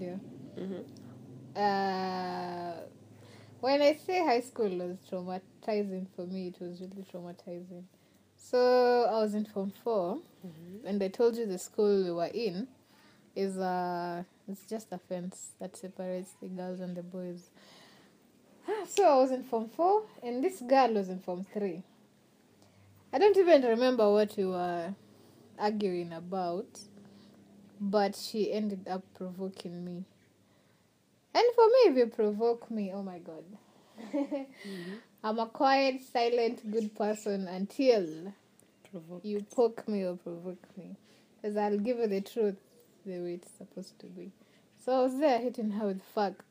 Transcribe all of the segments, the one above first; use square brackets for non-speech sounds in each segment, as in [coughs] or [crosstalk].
media. Mhm. Uh, when I say high school was traumatizing for me, it was really traumatizing. So I was in Form 4, and I told you the school we were in is uh, it's just a fence that separates the girls and the boys. So I was in Form 4, and this girl was in Form 3. I don't even remember what we were arguing about, but she ended up provoking me. And for me, if you provoke me, oh my god. [laughs] I'm a quiet, silent, good person until Provoke. you poke me or provoke me. Because I'll give you the truth the way it's supposed to be. So I was there hitting her with facts.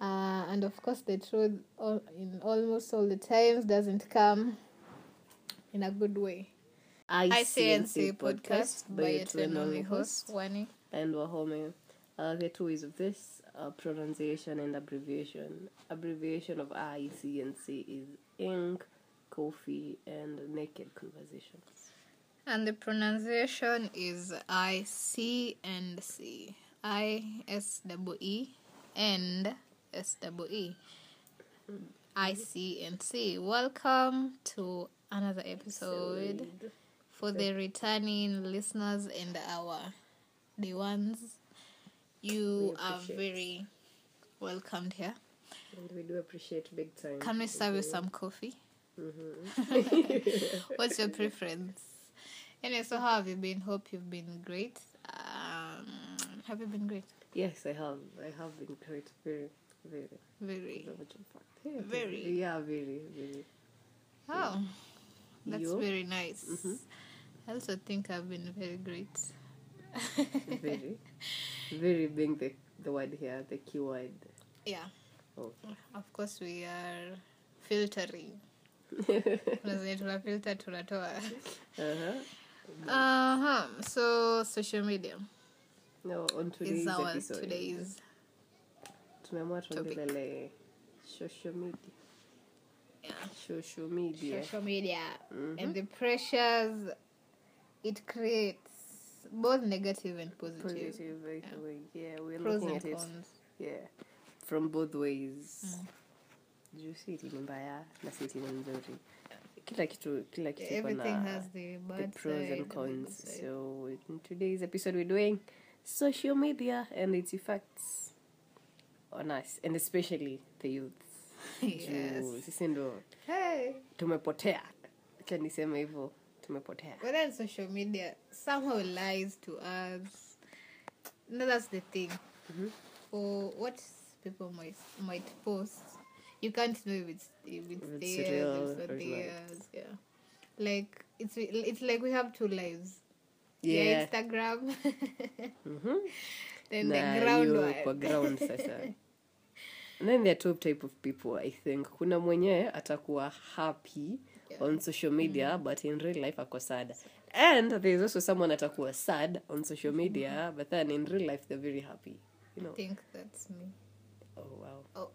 Uh, and of course, the truth all, in almost all the times doesn't come in a good way. ICNC podcast by your only host Wani. and Wahome. Uh, the two ways of this uh, pronunciation and abbreviation. Abbreviation of ICNC is ink, coffee, and naked conversations. And the pronunciation is I C and C. I S double E and S double E. I C and C. Welcome to another episode for the returning listeners and our the ones. You We are very welcomed here. And we do appreciate big time. Can we serve you some coffee? Mhm. [laughs] [laughs] What's your preference? Anyway, so how have you been? Hope you've been great. Um, have you been great? yes, I have. I have been great. Very, very. Very. so much in fact. Yeah, Very. Yeah, very, very. Oh, that's You? very nice. Mhm. I also think I've been very great. very, very being the the word here, the keyword. Yeah. Oh. Of course, we are filtering. [laughs] Tunafilter tunatoa. Uh-huh. Uh-huh. So social media No, on today's is our episode. today's tumeamua tuongelele social media. yeah. Social media. social media Mhm. and the pressures it creates, both negative and positive. Positive, right Yeah. Yeah, we're Pros looking at it. cons. Yeah, from both ways. Mm. Juu si mbaya na si eti ni nzuri. Kila kitu, kila kitu Everything has the the pros side and cons. So in today's episode, we're doing social media and its effects on us, and especially the youth. [laughs] yes. Sisi ndo Hey. tumepotea. Acha niseme hivyo, tumepotea. But social media somehow lies to us. No, that's the thing. For what people might might post, you can't know if it's if it's, If it's theirs, real it's theirs. Yeah, like it's it's like we have two lives. Yeah. Instagram, [laughs] Mhm. then Na the ground one. kwa ground sasa [laughs] and then there are two type of people i think kuna mwenyewe atakuwa happy Yeah. On social media but in real life ako sad and there is also someone atakuwa sad on social media but then in real life they're very happy you know I think that's me. oh wow Oh,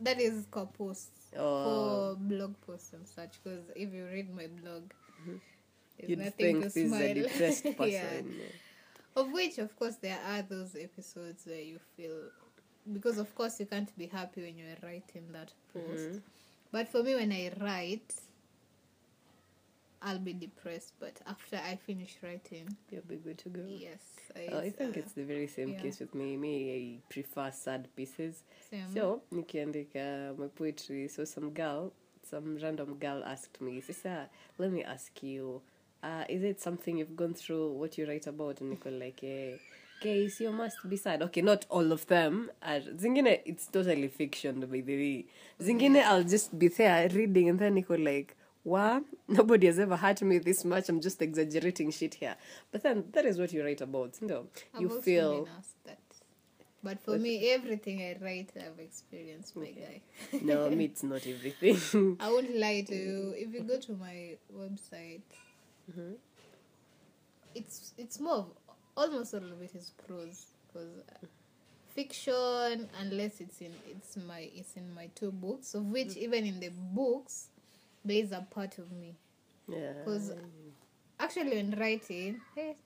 that is for posts. Oh. For blog posts and such. Because if you read my blog, there's Mm-hmm. you'd nothing think to this is a depressed [laughs] person yeah. Of which, of course, there are those episodes where you feel. Because, of course, you can't be happy when you're writing that post. Mhm. But for me, when I write, I'll be depressed. But after I finish writing, you'll be good to go yes. I, Oh, I think uh, it's the very same yeah. case with me. Me, I prefer sad pieces. same. So, nikiandika my poetry, so some girl, some random girl asked me, Sister, let me ask you, uh, is it something you've gone through what you write about? And Nicole like, eh, guys, you must be sad. Okay, not all of them. Are, zingine, it's totally fiction, by the way. Zingine, I'll just be there reading, and then Nicole like, wow, [laughs] nobody has ever hurt me this much. I'm just exaggerating shit here. But then that is what you write about. No, I've you feel that. But for me, everything I write, I've experienced, my guy. [laughs] no, me, it's not everything. [laughs] I won't lie to you. If you go to my website, Mhm. it's it's more of, almost all of it is prose because fiction, unless it's in it's my it's in my two books, of which even in the books there is a part of me. yeah. Actually, when writing, hey,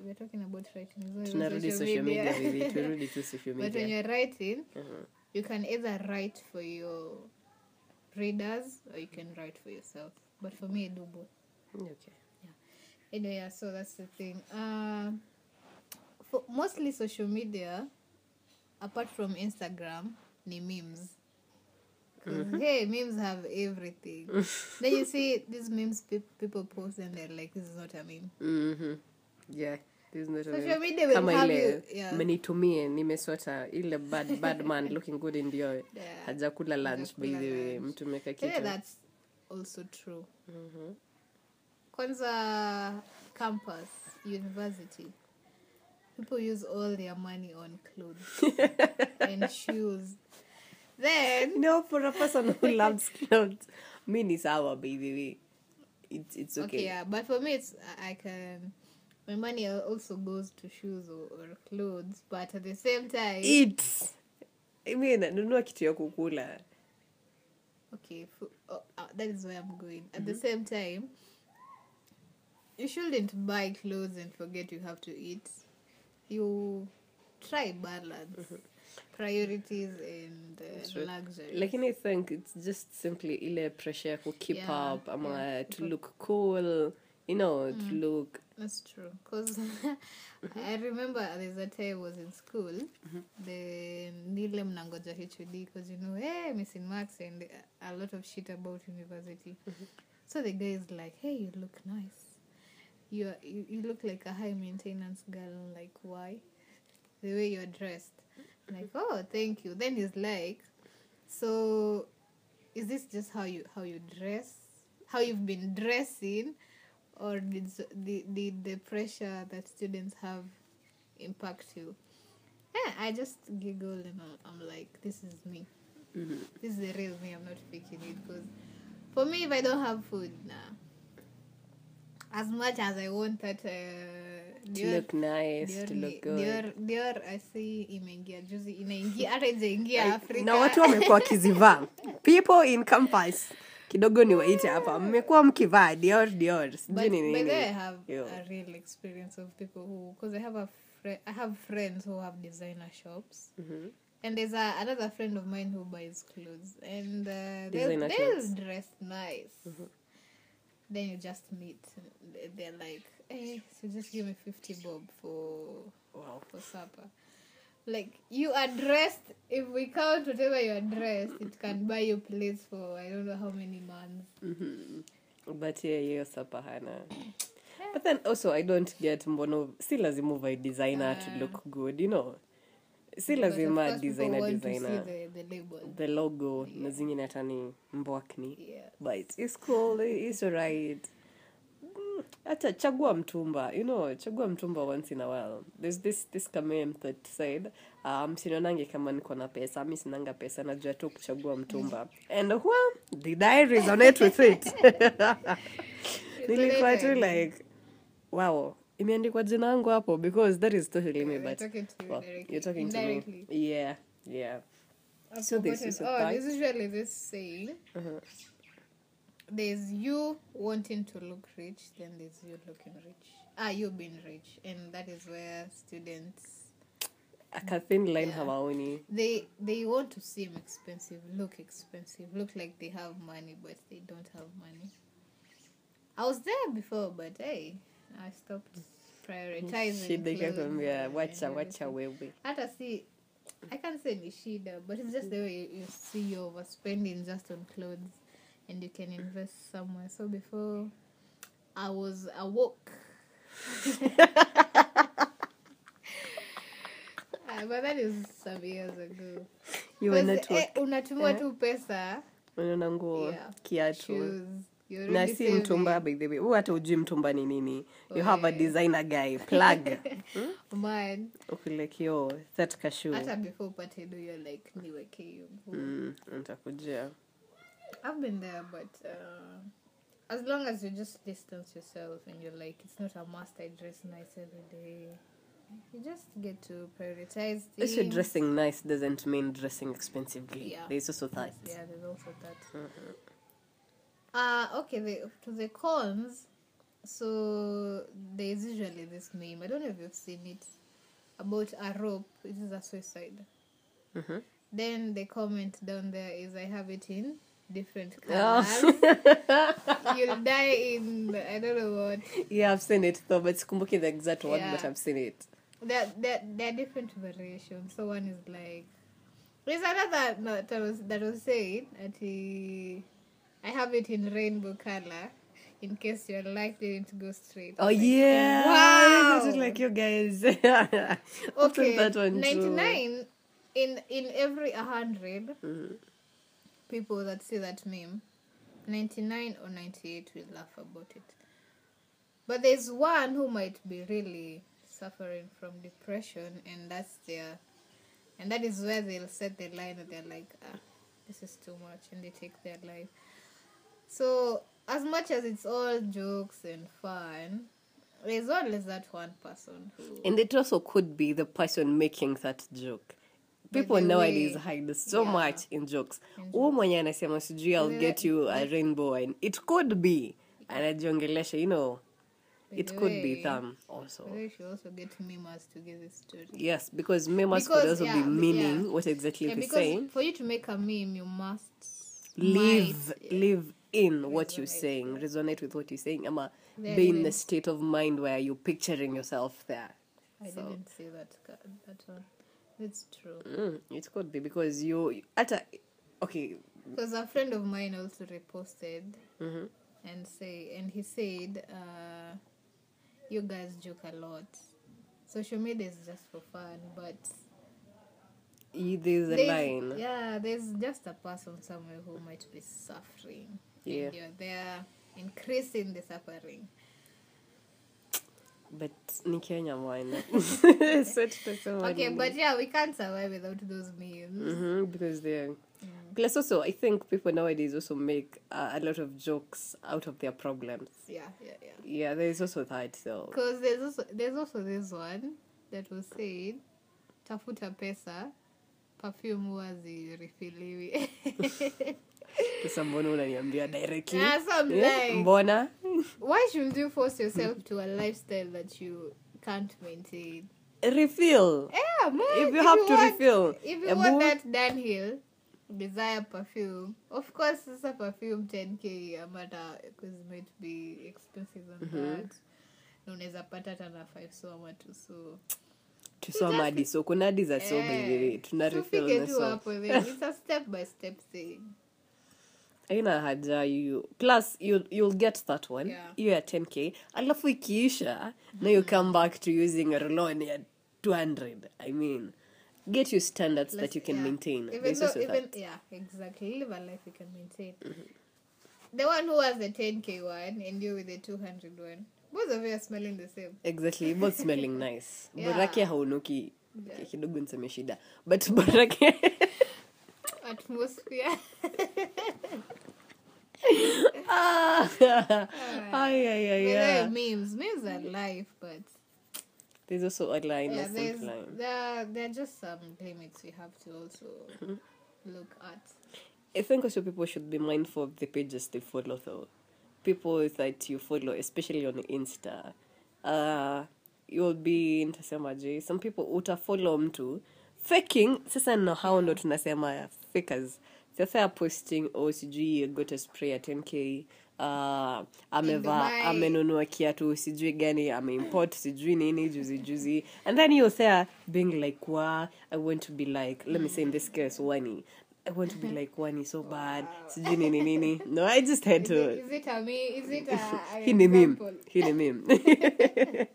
we're talking about writing tunarudi social media baby. [laughs] Turudi tu social but when media. you're writing Mhm. you can either write for your readers or you can write for yourself. But for me I do both. Okay. Anyway yeah, so that's the thing. Uh, for mostly social media apart from instagram ni memes 'Cause, [laughs] hey memes have everything. [laughs] Then you see these memes pe- people post and they're like this is not a meme. Mhm. yeah This is not a social meme. media will kama ile yeah. nimeswata ile bad, bad [laughs] man looking good in Yeah. hajakula lunch by the way. mtumeka yeah, that's also true. Kwanza campus university. People use all their money on clothes and shoes then no for a person who [laughs] loves clothes. Mi ni sawa by it's, it's okay, okay. yeah but for me it's I- i can my money also goes to shoes or, or clothes but at the same time eat mi nanunua kitu ya kukula. Okay fu- oh, uh, that is where i'm going. At the same time you shouldn't buy clothes and forget you have to eat. You try balance priorities and uh, luxury lakini i think it's just simply ile pressure ya ku keep Yeah, up ama yeah, to look cool you know to mm, look That's true. Because [laughs] mm-hmm. I remember there's a time I was in school, mm-hmm. the nile mnangoja HOD because you know, hey, missing marks and a lot of shit about university. Mm-hmm. So the guy is like, hey, you look nice. You, are, you you look like a high maintenance girl. I'm like, why? The way you're dressed. Like, oh, thank you. Then he's like, so is this just how you how you dress? How you've been dressing? or did s- the, the pressure that students have impact you? Yeah, I just giggle and I'm, like, this is me. This is the real me. I'm not faking it because for me, if I don't have food, nah. As much as I want that, uh, Dior- look nice Dior to ni- look good Dior, Dior I see imeingia juzi inaingia hata ijaingia Afrika. na watu wamekuwa wakizivaa [laughs] people in campus kidogo ni waite hapa mmekuwa mkivaa dior dior sijui but, ni but then I nini have Yo. a real experience of people who, because I have a friend, I have friends who have designer shops, Mhm. and there's a, another friend of mine who buys clothes, and uh, they'll, Designer they'll clothes. dress nice. Then you just meet, and they- they're like, "Hey, so just give me fifty bob for Wow. for supper." Like you are dressed. If we count whatever you are dressed, it can buy you place for I don't know how many months. Mhm. but yeah hiyo supper, Hannah. but then also i don't get mbono si lazima uvae designer to Ah. look good you know si lazima designer designer the, the label. the logo na zingine hata ni mbwakni Yeah. but it's cool it's alright Hata chagua mtumba. You know chagua mtumba once in a while. There's this this kamem that said um sinonange kama niko na pesa mi sinanga pesa najua tu kuchagua mtumba. And well did i resonate with it. [laughs] Nilikuwa tu like wow imeandikwa jina yangu hapo because that is totally me but well, you're talking to me. yeah yeah. I've So this is a oh, fact. there's usually this saying. Uh-huh. There's you wanting to look rich, then there's you looking rich. Ah, you being rich, and that is where students a thin line Yeah. hawaoni they they want to seem expensive, look expensive, look like they have money, but they don't have money. I was there before, but hey, I stopped prioritizing. shida ikakwambia and wacha wacha wewe hata si i can't say ni shida but it's just the way you, you see you overspending just on clothes and you can invest somewhere. So before i was awoke. Uh, [laughs] but that is some years ago. You were not eh, unatumia yeah. tu pesa. Unaona nguo Yeah. kiatu. Na si mtumba by the way. Huu hata ujui mtumba ni nini. You have a designer guy [laughs] plug. Man ukilekio that kashu. Hata before upate do you're like niweke hiyo mm, nitakujia I've been there, but uh, as long as you just distance yourself and you're like, it's not a must. I dress nice every day. You just get to prioritize things. also dressing nice doesn't mean dressing expensively Yeah. there's also that Yeah, there's also that. Uh, okay. The, to the cons, so there's usually this meme. I don't know if you've seen it about a rope. It is a suicide. Mm-hmm. Then the comment down there is I have it in different Oh. colors. [laughs] You'll die in I don't know what. yeah, I've seen it though, but sikumbuki the exact one, but I've seen it. There, there, there are different variations. So one is like there's another no, that was that was saying that he, I have it in rainbow color in case your life didn't go straight. Oh Like, yeah! Wow. Just like you guys. [laughs] Okay, that one ninety nine in in every hundred Mhm. People that see that meme, ninety nine or ninety eight will laugh about it. But there's one who might be really suffering from depression, and that's their, and that is where they'll set the line and they're like, ah, this is too much, and they take their life. So as much as it's all jokes and fun, there's always that one person who And it also could be the person making that joke. People the nowadays way, hide so yeah. much in jokes. In Huyu mwenye anasema sijui I'll get you a rainbow and it could be anajiongelesha, you know, it the could be them also. Should also get memers to get this story. Yes, because memes could also yeah, be meaning yeah. what exactly Yeah, because saying. for you to make a meme, you must Live, live in what you're saying, resonate with what you're saying. Ama There be in the state of mind where you're picturing yourself there. I So- didn't see that that one. It's true. Mm, it could be because you at a okay. Because a friend of mine also reposted mhm. and say and he said, uh, "You guys joke a lot. Social media is just for fun, but There's a there's- line. yeah, there's just a person somewhere who might be suffering, Yeah. and you're there increasing the suffering." But ni Kenya. So [laughs] Okay, but yeah, we can't survive without those memes. Mhm, because they're Mm. plus also I think people nowadays also make uh, a lot of jokes out of their problems. Yeah, yeah, yeah. Yeah, there's also that. So Because there's also there's also this one that was said, tafuta pesa, perfume huwa zirefiliwi. [laughs] [laughs] sasa mbona unaniambia directly? Yeah, so I'm like- mbona? Why should you force yourself to a lifestyle that you can't maintain? Refill. Yeah, man. If you have to want, refill, if you want that downhill, desire perfume. Of course, it's a perfume 10k amata because it might be expensive on Mhm. that. Na unaweza pata hata na 5 so ama tu so tusoma hadi so kuna hadi za so the tuna refill na so it's a step by step thing aina haja you plus you, you'll get that one. Yeah. hiyo ya 10k alafu ikiisha na you come back to using a rolon ya 200 i mean get your standards that you can yeah. maintain. Even though even that. yeah exactly. Live a life you can maintain. The one who has the 10k one and you with the 200 one both of you are smelling the same. Exactly. Both smelling [laughs] nice. Yeah. borake haunuki. Yeah. kidogo niseme shida. But [laughs] borake atmosphere [laughs] ah, ay, But yeah. they're memes memes are life but there's also a line yeah there's line there there are just some limits we have to also Mm-hmm. look at I think also people should be mindful of the pages they follow though. People that you follow, especially on Insta. Uh, you'll be ntasemaje some maji. Some people utafollow mtu faking sasa no hao ndo tunasema fakers sasa ya posting oh sijui a 10k uh, amevaa amenunua kiatu sijui gani ameimport sijui nini juzi juzi. And then you're there being like wa i want to be like let me say in this case wani. I want to be like wani so bad sijui nini nini. No i just had is to it, is it a me is it a, a [laughs] hii ni meme. hii ni meme. [laughs]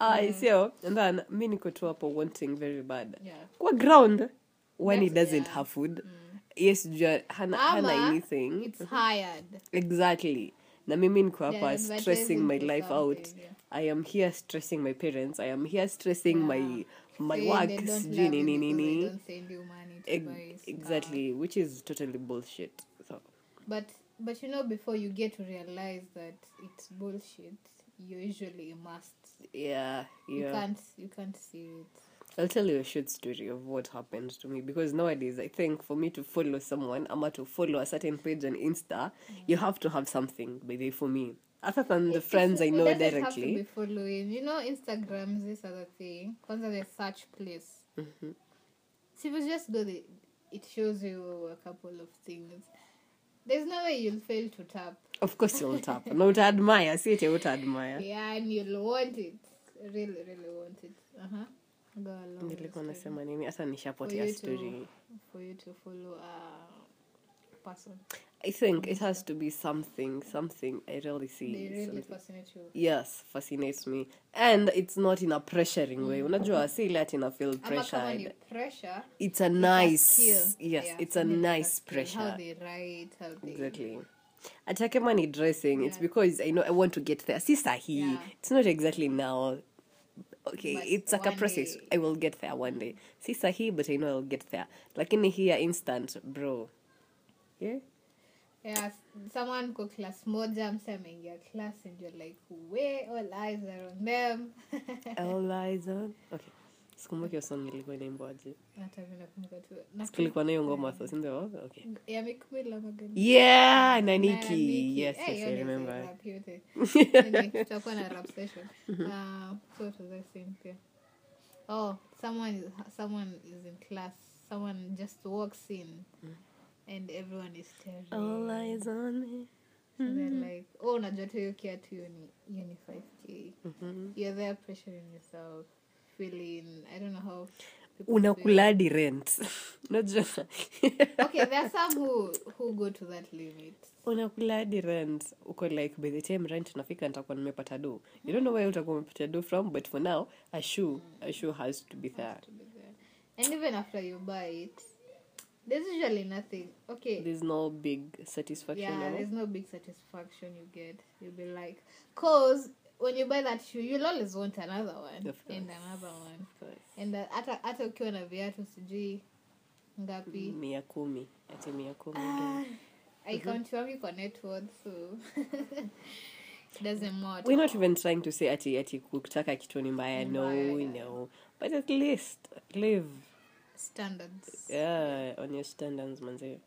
I so and then mi niko tu hapo wanting very bad. Yeah. Kwa ground Wani doesn't yeah. have food yes hana, hana anything it's hired exactly na mimi niko hapa stressing my life out yeah. i am here stressing my parents i am here stressing my Yeah. my Saying work they sijui nini because they nini don't send you money to Ex- buy stuff. exactly which is totally bullshit so But but you know before you get to realize that it's bullshit, you usually must. yeah You can't you can't see it. I'll tell you a short story of what happened to me because nowadays I think for me to follow someone, I'm to follow a certain page on Insta, you have to have something by the for me. other than the It- friends I know doesn't Have to directly. be following. You know, Instagram is this other thing. Kwanza the search place. Mhm. So if you just go the, it shows you a couple of things. There's no way you'll fail to tap. Of course you'll tap. [laughs] No admire. See it, you admire. Yeah, and you'll want it. Really, really want it. Uh Nilikuwa nasema nini? Hata nishapotea to- story. For you to follow a person. I think it has to be something, something I really see. They really something. fascinate you. Yes, fascinates me. And it's not in a pressuring way. Unajua, si ile ati na feel Ama pressured. pressure, It's a it's a nice, yes, Yeah, it's a nice skill. How they write, how they Exactly. Hata kama ni dressing, it's because I know I want to get there. Si sahi. Yeah. It's not exactly now. Okay, But it's like a process. day. I will get there one day. Si sahi, but I know I'll get there. Lakini here instant, bro. Yeah? Yeah, someone go class moja, mse ameingia class and you're like, where all eyes are on them. [laughs] All eyes on. Okay. Sikumbuki hiyo song ilikuwa inaimbaje. Hata mimi nakumbuka tu. Na- Kulikuwa na hiyo ngoma so, si? Okay. ya Yeah, Na Niki. Yes, Eh, yes, I ni remember. rap yote. Anyway, [laughs] tutakuwa na rap session. Uh, so what was I saying pia? Oh, someone is someone is in class. Someone just walks in, and everyone is staring. All eyes on me. So they're like, oh, unajua tu hiyo kiatu hiyo ni hiyo ni 5k. Mhm. You're there pressuring yourself, feeling. I don't know how. unakuladi rent [laughs] unajua Okay, there are some who who go to that limit. unakuladi rent uko like by the time rent inafika nitakuwa nimepata do you don't know where utakuwa umepata do from but for now a shoe a shoe has to be there to be there. And even after you buy it, there's usually nothing. Okay. there's no big satisfaction yeah, no? there's no big satisfaction you get. You'll be like, cause when you buy that shoe, you'll always want another one. And another one. And uh, hata hata ukiwa na viatu sijui ngapi. mia kumi. Ati mia kumi Ah, account yangu iko networth so. [laughs] We're not even trying to say ati ati kutaka kitu ni mbaya no yeah. no but at least live. Standards. yeah, on your standards manze.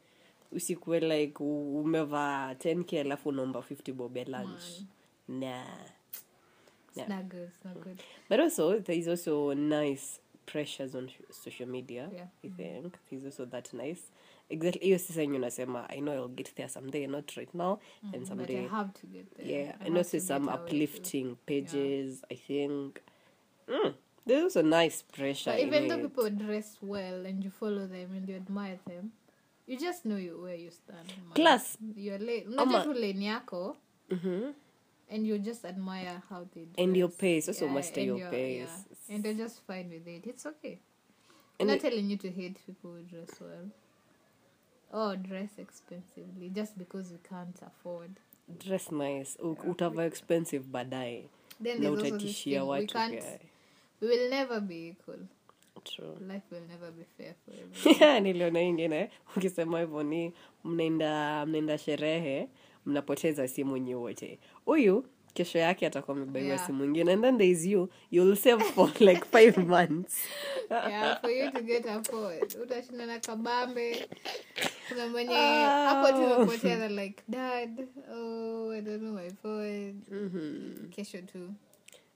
Usikuwe like umevaa 10k alafu unaomba 50 bob ya lunch. Nah Yeah. not good. It's not good. But also, there is also nice pressures on social media. Yeah. I think there's also that nice. Exactly. Hiyo sasa yenye unasema, I know I'll get there someday, not right now, and But I have to get there. Yeah, I and also some get away to- uplifting pages. I think. Mm, there's also nice pressure. But even though it. people dress well and you follow them and you admire them, you just know you, where you stand. man. Plus, you're late. ama- Unajua tu lane yako Mhm. And you just admire how they do And your pace, also master your your- pace. Yeah. And they're just fine with it. It's okay. I'm And not it- telling you to hate people who dress well. Or dress expensively just because you can't afford. dress nice. U- Utavaa expensive baadaye. Then Na there's also this utatishia we watu can't, we will never be equal. [laughs] Niliona ingine ukisema hivyo ni mnaenda mnaenda sherehe mnapoteza simu nyiwote huyu kesho yake atakuwa amebaiwa Yeah. simu ingine and then there is you. You'll save for like five [laughs] months. Yeah, for you to get a phone. Utashinda na kabambe. Kuna mwenye Ah. hapo oh. tumepoteza like dad. Oh i don't know my phone. Kesho tu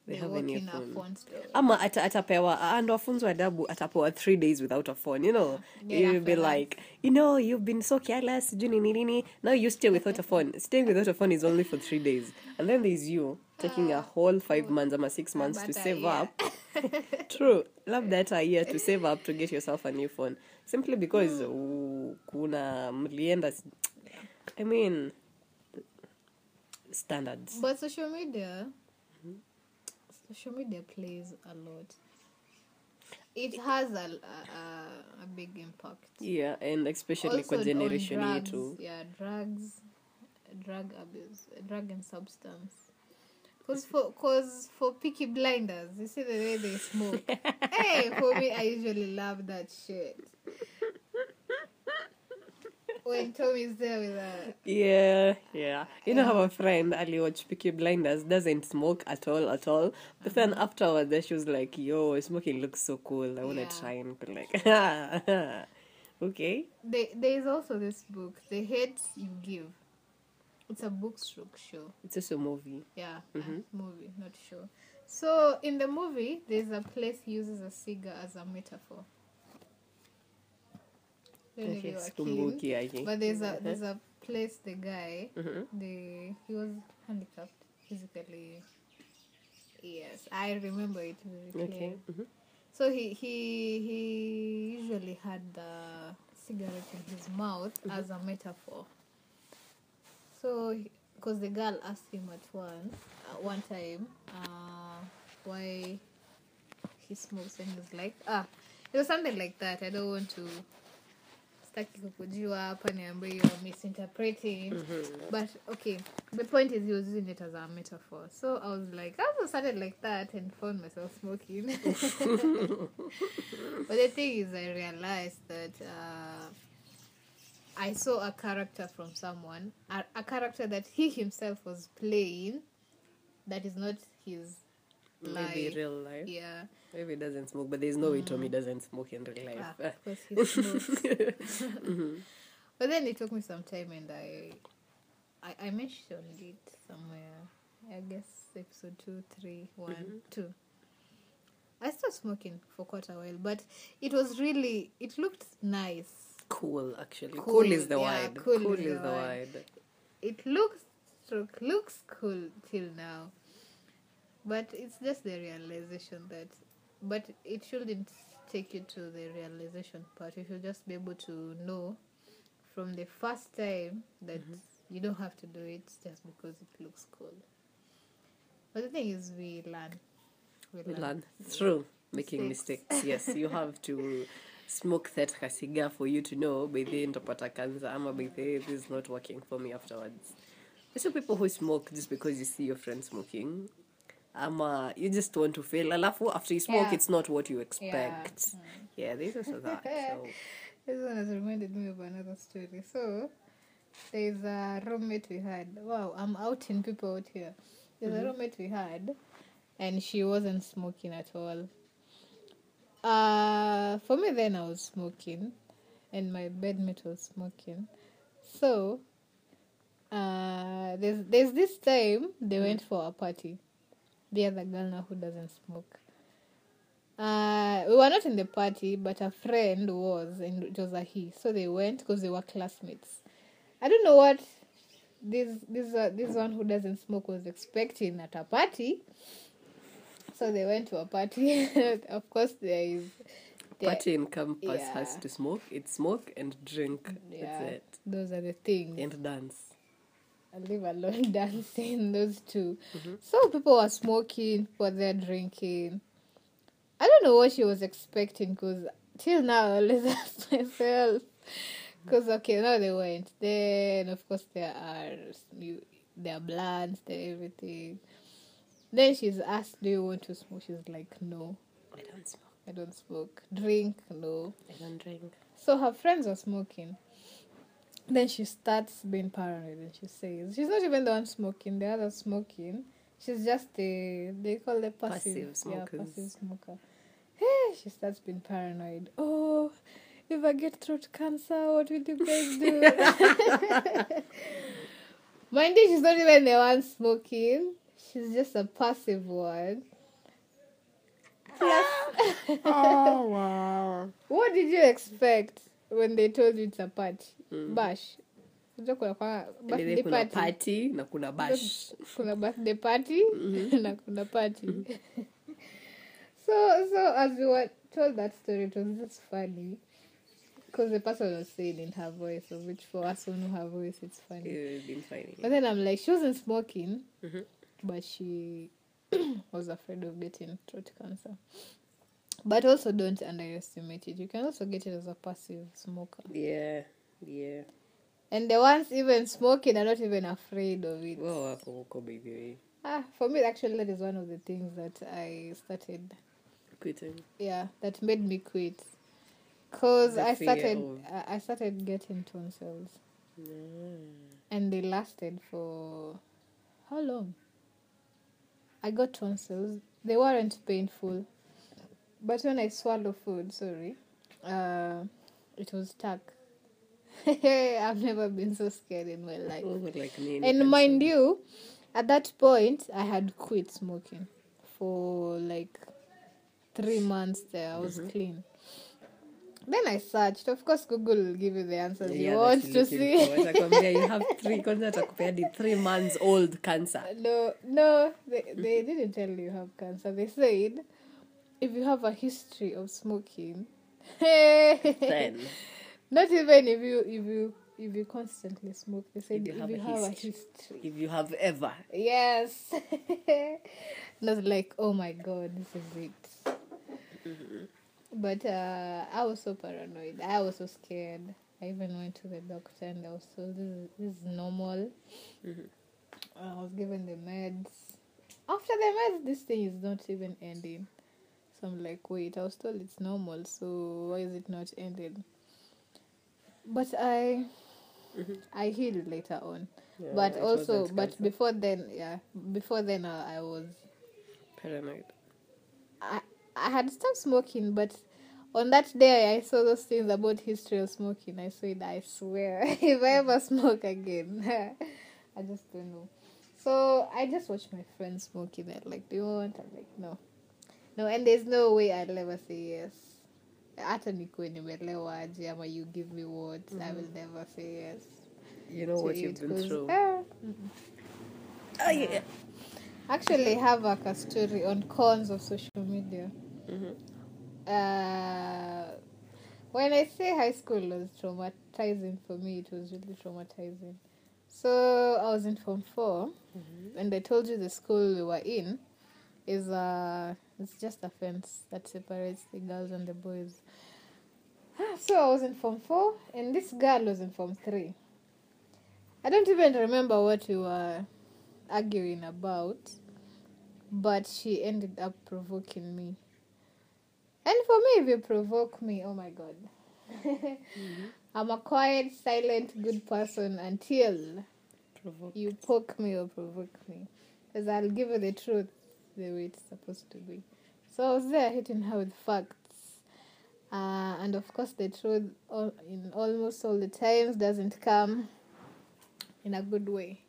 They have a new phone. phone still. ama ata, atapewa and ndo wafunzwa adabu atapewa three days without a phone you know? Yeah, you'll be like you know you've been so careless sijui nini nini now you stay without a phone. Staying without a phone is only for three days. And then there's you taking a whole five months ama six months to uh, save up. [laughs] True. Love that a year to save up to get yourself a new phone. Simply because uh, kuna mlienda i mean standards. But social media social media plays a lot. It has a, a, a, big impact. Yeah and especially also kwa generation drugs, yetu. Yeah drugs drug abuse drug and substance. Because for cause for Peaky Blinders you see the way they smoke. [laughs] Hey for me i usually love that shit when Tommy's there with a Yeah, yeah. You know how a friend Ali watch Peaky Blinders doesn't smoke at all, at all. But then Uh-huh. afterwards, she was like, "Yo, smoking looks so cool. I wanna Yeah. try and be like, [laughs] okay, they, there is also this book the hate you give It's a book stroke show. It's also a movie. Yeah, Mhm. movie, not show. So in the movie, there's a place he uses a cigar as a metaphor. Don't know if Okay, you are keen, sikumbuki yake. But there's a there's a place the guy Mhm. the he was handicapped physically. Yes, I remember it very clearly. Okay. mhm. So he he he usually had the cigarette in his mouth as a metaphor. So because the girl asked him at one uh, one time uh, why he smokes and he's like ah it was something like that. I don't want to sitaki kukujua hapa niambie you're misinterpreting but okay the point is he was using it as a metaphor. So i was like i also started like that and found myself smoking. [laughs] But the thing is i realized that uh, i saw a character from someone a, a character that he himself was playing that is not his Maybe real life. yeah Maybe he doesn't smoke, but there's no way Tommy doesn't smoke in real life. Ah, of course he smokes. [laughs] But then it took me some time, and I, I, I mentioned it somewhere. I guess episode two, three, one, two. I stopped smoking for quite a while, but it was really it looked nice. cool, actually. Cool, Cool, is the yeah, word. cool Cool, is the word. word. It looks looks cool till now, but it's just the realization that. But it shouldn't take you to the realization part. You should just be able to know from the first time that mm-hmm. you don't have to do it just because it looks cool. But the thing is, we learn. We learn through making Mistakes. mistakes. yes, [laughs] you have to smoke that kasiga for you to know by the end utapata cancer ama by the this is not working for me afterwards. There's some people who smoke just because you see your friend smoking. Ama you just want to fail. Alafu after you smoke, Yeah. it's not what you expect. Yeah, yeah, there's also that. So [laughs] This one has reminded me of another story. So, there's a roommate we had. Wow, I'm outing people out here. There's a roommate we had, and she wasn't smoking at all. Uh, for me, then I was smoking, and my bedmate was smoking. So, uh, there's there's this time they went for a party. The other girl now who doesn't smoke. Uh, we were not in the party, but a friend was, and it was a he. So they went because they were classmates. I don't know what this this uh, this one who doesn't smoke was expecting at a party. So they went to a party. [laughs] of course, there is there- party in campus has to smoke. It's smoke and drink. Yeah, That's it. those are the things. And dance. And leave alone dancing those 2 mm-hmm. so people were smoking people were there drinking. I don't know what she was expecting because till now i always [laughs] ask myself because okay now they went. Then of course there are you there are blunts there everything. Then she's asked do you want to smoke? She's like no. I don't smoke. i don't smoke. Drink? No. I don't drink. so her friends are smoking. Then she starts being paranoid and she says, She's not even the one smoking, the other smoking. She's just the, they call it passive, Passive yeah, passive smoker. Hey, she starts being paranoid. Oh, if I get throat cancer, what will you guys do? [laughs] Mind you, she's not even the one smoking. She's just a passive one. Plus, [laughs] oh wow. What did you expect when they told you it's a party? Mm. Bash. Kuna kwa birthday kuna party. party na kuna bash. Kuna birthday party [laughs] na kuna party. [laughs] so so as we were told that story, it was just funny. Because the person was saying in her voice, of which for us who know her voice, it's funny. It's been funny. But then I'm like, she wasn't smoking, Mhm. but she [clears throat] was afraid of getting throat cancer. But also, don't underestimate it. You can also get it as a passive smoker. Yeah, yeah. And the ones even smoking are not even afraid of it. Well, wako huko by the way. Ah, for me, actually, that is one of the things that I started, Quitting. yeah, that made me quit. Because The I started, of- I started getting tonsils. Mm. and they lasted for how long? I got tonsils. They weren't painful, but when I swallow food, sorry, uh, it was stuck. [laughs] I've never been so scared in my life. Oh, like me. And mind you, at that point, I had quit smoking for like three months there. I was clean. Then I searched. Of course, Google will give you the answers you want to see. You have [laughs] three kwanza atakupea hadi three months old cancer. no, no, they, they didn't tell you you have cancer. They said if you have a history of smoking, [laughs] Then not even if you if you if you constantly smoke. They say If if you you have have, a a history. if you have ever Yes. [laughs] not like, oh my god, this is it. But uh, I was so paranoid. I was so scared. I even went to the doctor and I was told this is, this is normal. I was given the meds. After the meds, this thing is not even ending. I'm like, wait, I was told it's normal, so why is it not ended? But I, I healed later on. Yeah, but also, but before then, yeah, before then, uh, I was, paranoid. I, I had stopped smoking, but on that day I saw those things about history of smoking. I said, I swear, [laughs] if I ever smoke again, [laughs] I just don't know. So I just watched my friends smoking it. Like, do you want? I'm like, no, no, and there's no way I'll ever say yes. hata nikuwe nimelewa aje ama you give me what i will never say yes You know what you've been through. eh, Oh, yeah. actually have like a story on cons of social media Mhm. uh, when I say high school was traumatizing for me, it was really traumatizing. So I was in Form 4, and I told you the school we were in is uh, it's just a fence that separates the girls and the boys. Ah, so I was in Form 4, and this girl was in Form 3. I don't even remember what we were arguing about, but she ended up provoking me. And for me, if you provoke me, oh my god. Mm-hmm. [laughs] I'm a quiet, silent, good person until Provoke. you poke me or provoke me. Because I'll give you the truth the way it's supposed to be. So I was there hitting her with facts. Uh, and of course, the truth all, in almost all the times doesn't come in a good way.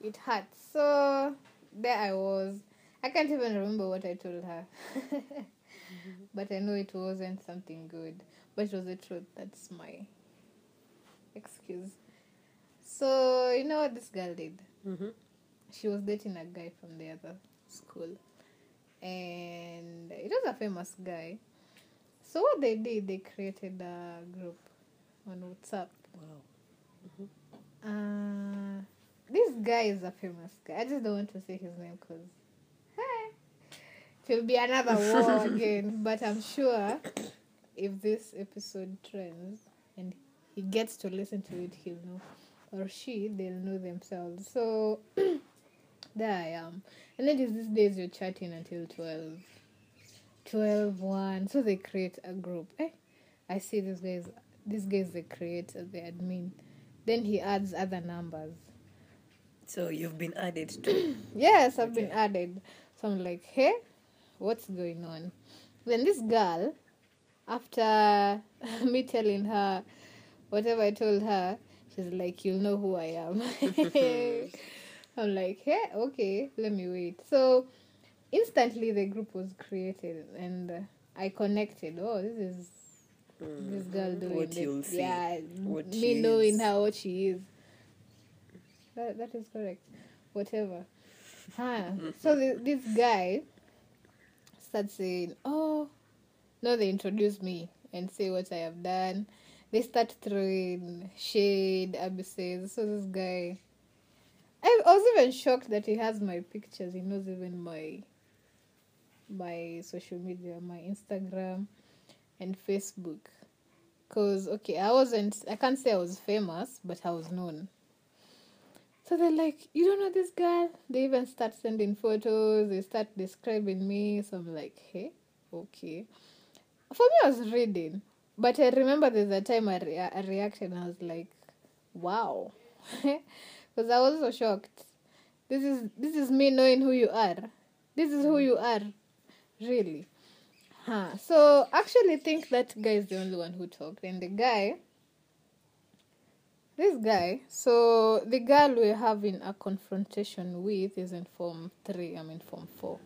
It hurts. So there I was. I can't even remember what I told her. [laughs] but I know it wasn't something good. But it was the truth. That's my excuse. So, you know what this girl did? Mhm. She was dating a guy from the other school. And it was a famous guy. So, what they did, they created a group on WhatsApp. Wow. Uh, this guy is a famous guy. I just don't want to say his name because it will be another [laughs] war again. But I'm sure if this episode trends and he gets to listen to it, he'll know. Or she, they'll know themselves. So [clears throat] there I am. And then there's these days you're chatting until 12. 12, 1. So they create a group. Eh? I see these guys, these guys they create the admin. Then he adds other numbers. So you've been added to. [coughs] Yes, I've been added. So I'm like, hey, what's going on? Then this girl, after [laughs] me telling her whatever I told her, she's like, you'll know who I am. [laughs] [laughs] I'm like, hey, okay, let me wait. So instantly the group was created and uh, I connected. Oh, this is this girl doing What you'll see, Yeah, what me knowing is. her what she is. That that is correct. Whatever. Huh. So the, this guy starts saying, "Oh, no!" They introduce me and say what I have done. They start throwing shade, abuses. So this guy, I, was even shocked that he has my pictures. He knows even my my social media, my Instagram and Facebook. Cause okay, I wasn't. I can't say I was famous, but I was known. So they're like, you don't know this girl? They even start sending photos. They start describing me. So I'm like, hey, okay. For me, I was reading, but I remember there's a time I, rea- I reacted and I was like, wow, [laughs] because I was so shocked. This is this is me knowing who you are. This is who you are, really. Huh. So actually think that guy is the only one who talked, and the guy this guy. So the girl we're having a confrontation with is in form three. I'm in form four.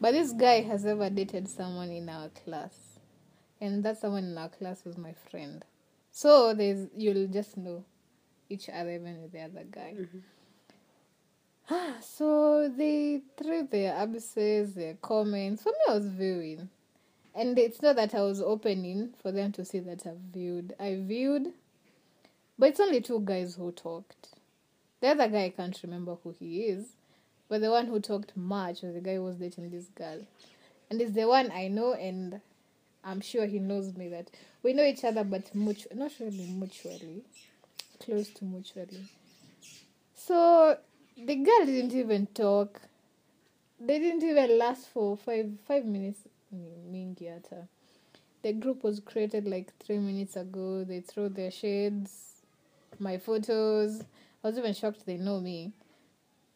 But this guy has ever dated someone in our class, and that someone in our class was my friend. So there's you'll just know each other even with the other guy. Mm-hmm. Ah, so they threw their abysses, their comments. For me, I was viewing. And it's not that I was opening for them to see that I've viewed. I viewed, but it's only two guys who talked. The other guy, I can't remember who he is, but the one who talked much was the guy who was dating this girl. And it's the one I know, and I'm sure he knows me that we know each other, but mutu- not really mutually, close to mutually. So the girl didn't even talk. They didn't even last for five five minutes. Mingi hata. The group was created like three minutes ago. They threw their shades, my photos. I was even shocked they know me,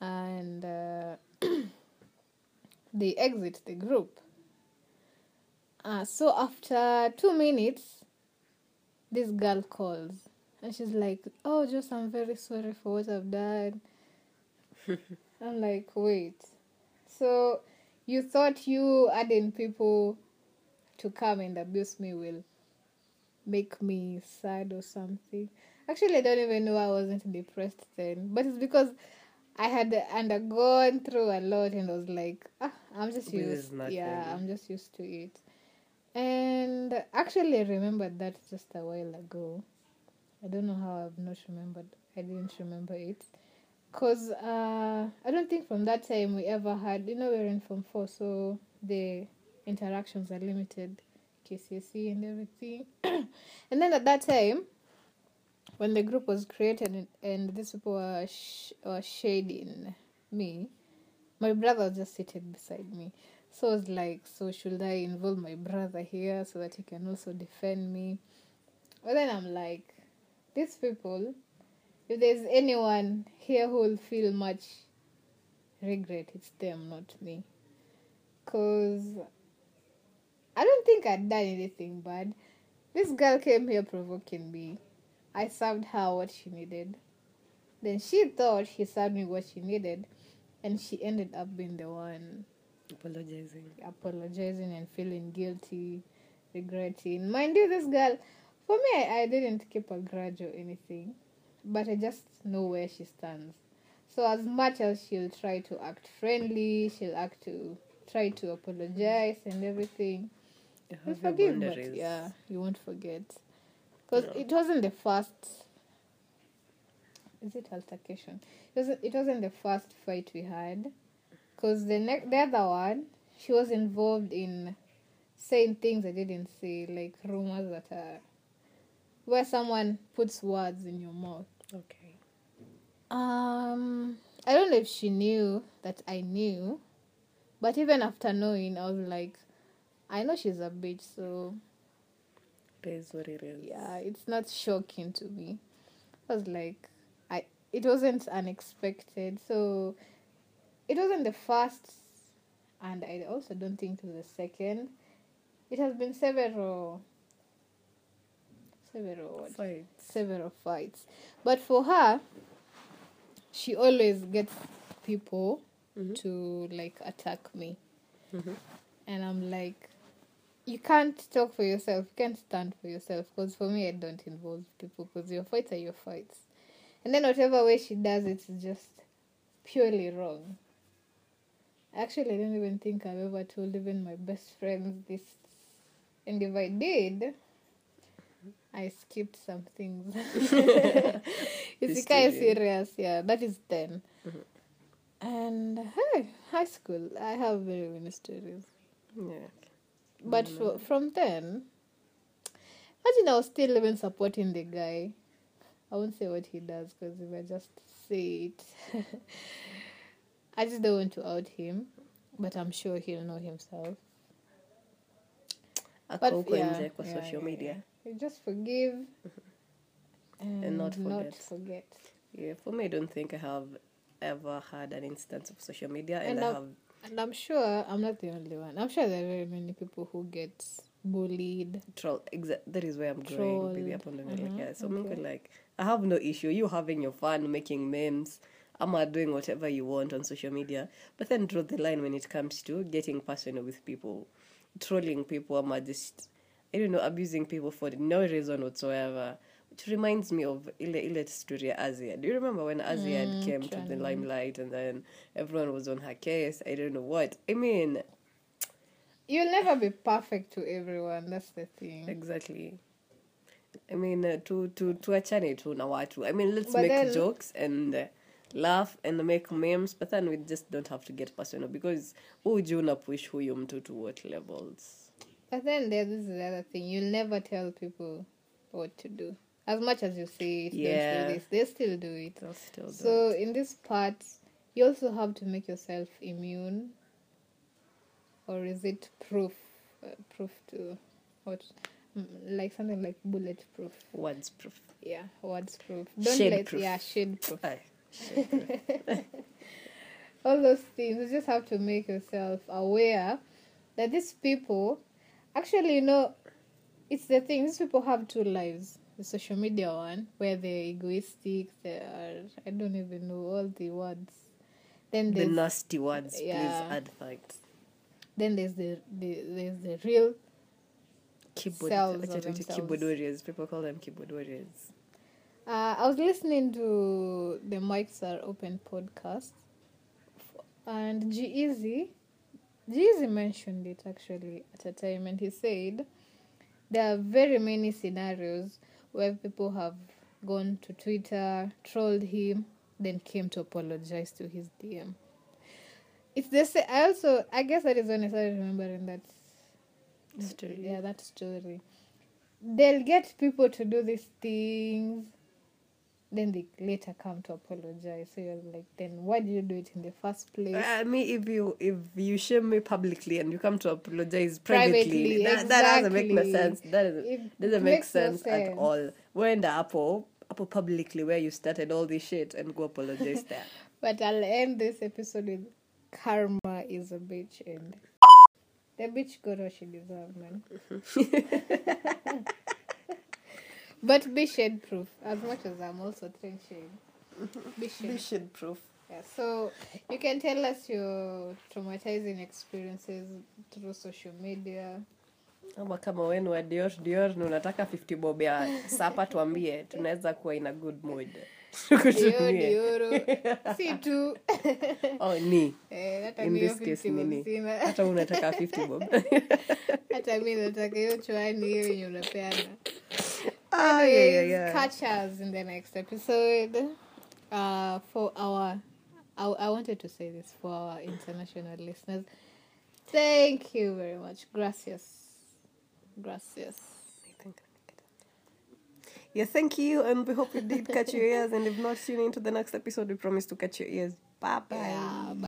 and uh, [clears throat] they exit the group. Uh, so after two minutes, this girl calls and she's like, "Oh, just I'm very sorry for what I've done." [laughs] I'm like, wait. So you thought you adding people to come and abuse me will make me sad or something? Actually, I don't even know I wasn't depressed then, but it's because I had undergone through a lot and I was like, ah, I'm just used. Yeah, I'm just used to it. And actually, I remembered that just a while ago. I don't know how I've not remembered. I didn't remember it. Because uh, I don't think from that time we ever had, you know, we were in Form 4, so the interactions are limited, KCSE and everything. [clears throat] and then at that time, when the group was created and, and these people were, sh- were shading me, my brother was just seated beside me. So I was like, so should I involve my brother here so that he can also defend me? But then I'm like, these people, if there's anyone here who will feel much regret, it's them, not me. Because I don't think I'd done anything bad. This girl came here provoking me. I served her what she needed. Then she thought she served me what she needed, and she ended up being the one Apologizing. apologizing and feeling guilty, regretting. Mind you, this girl, for me, I, I didn't keep a grudge or anything, but I just know where she stands. So as much as she'll try to act friendly, she'll act to try to apologize and everything. You You have your forgive, but yeah, you won't forget. Because No. it wasn't the first. Is it altercation? It wasn't. It wasn't the first fight we had. Because the next, the other one, she was involved in saying things I didn't say, like rumors that are where someone puts words in your mouth. Okay. Um, I don't know if she knew that I knew, but even after knowing, I was like, I know she's a bitch, so It is what it is. yeah, it's not shocking to me. I was like, I it wasn't unexpected, so it wasn't the first, and I also don't think it was the second. It has been several, several what? Fight. several fights. But for her, she always gets people Mhm. to like attack me. Mhm. And I'm like, you can't talk for yourself. You can't stand for yourself. Because for me, I don't involve people. Because your fights are your fights. And then whatever way she does it is just purely wrong. Actually, I don't even think I've ever told even my best friends this. And if I did, I skipped some things. [laughs] [laughs] it's kind of serious, yeah. That is 10. And hey, high school, I have very many stories. Yeah. But for, from then, imagine I was still even supporting the guy. I won't say what he does because if I just say it, [laughs] I just don't want to out him. But I'm sure he'll know himself. But yeah, yeah, social yeah, media. yeah. Just forgive [laughs] and, not not forget. forget. Yeah, for me, I don't think I have ever had an instance of social media, and, And I I'm- have And I'm sure I'm not the only one. I'm sure there are very many people who get bullied. troll exa- that is where i'm going Trolled. baby hapo ndo Mhm, naelekea so okay. okay. like i have no issue you having your fun making memes ama doing whatever you want on social media but then draw the line when it comes to getting personal with people trolling people ama just i don't know abusing people for no reason whatsoever which reminds me of ile ile story azia do you remember when azia Mm, came to the limelight and then everyone was on her case i don't know what i mean You'll never be perfect to everyone. That's the thing. Exactly. I mean, uh, to to tuachane tu na watu. I mean, let's But make then- jokes and uh, laugh and make memes, but then we just don't have to get personal because uji una push huyu mtu to what levels. But then there's this is the other thing. You'll never tell people what to do. As much as you say it, Yeah. don't do this, they still do it. They'll still do So in this part, you also have to make yourself immune, or is it proof? Uh, proof to what? Mm, Like something like bulletproof. it. words proof. Yeah, words proof. Don't Shade let proof. yeah shade proof. Aye. [laughs] all those things you just have to make yourself aware that these people actually you know it's the thing these people have two lives the social media one where they're egoistic they are i don't even know all the words then The nasty words, Yeah. please add facts. then there's the, the there's the real Keyboard, Selves of themselves. keyboard warriors. People call them keyboard warriors. Uh, I was listening to the Mics Are Open podcast, and G Easy, Easy mentioned it actually at a time, and he said there are very many scenarios where people have gone to Twitter, trolled him, then came to apologize to his DM. It's the same. I also, I guess that is when I started remembering that Story. yeah, that story. They'll get people to do these things, then they later come to apologize. So you're like, then why did you do it in the first place? Uh, I mean, if you if you shame me publicly and you come to apologize privately, Privately, that, that doesn't make no sense. That doesn't, It doesn't make makes no sense, at all. We're in the Apple, Apple publicly where you started all this shit and go apologize there. [laughs] But I'll end this episode with karma is a bitch and the bitch got what she deserved, man. Mm-hmm. [laughs] but be shade proof. As much as I'm also trained shade. Be shade shit proof. Yeah, so you can tell us your traumatizing experiences through social media. Ama kama wenu wa Dior Dior na unataka 50 bob ya sapa tuambie, tunaweza kuwa ina a good mood. Si tu [laughs] Oh, ni. Eh, In this case nini? Hata unataka 50 bob. [laughs] hata mi nataka hiyo chwani hiyo yenye unapeana ah, yeah, yeah, yeah. catch us in the next episode uh, for our I, I wanted to say this for our international listeners thank you very much gracias gracias Yeah, thank you, and we hope you did catch your ears. And if not, tune into the next episode. We promise to catch your ears. Bye bye. yeah,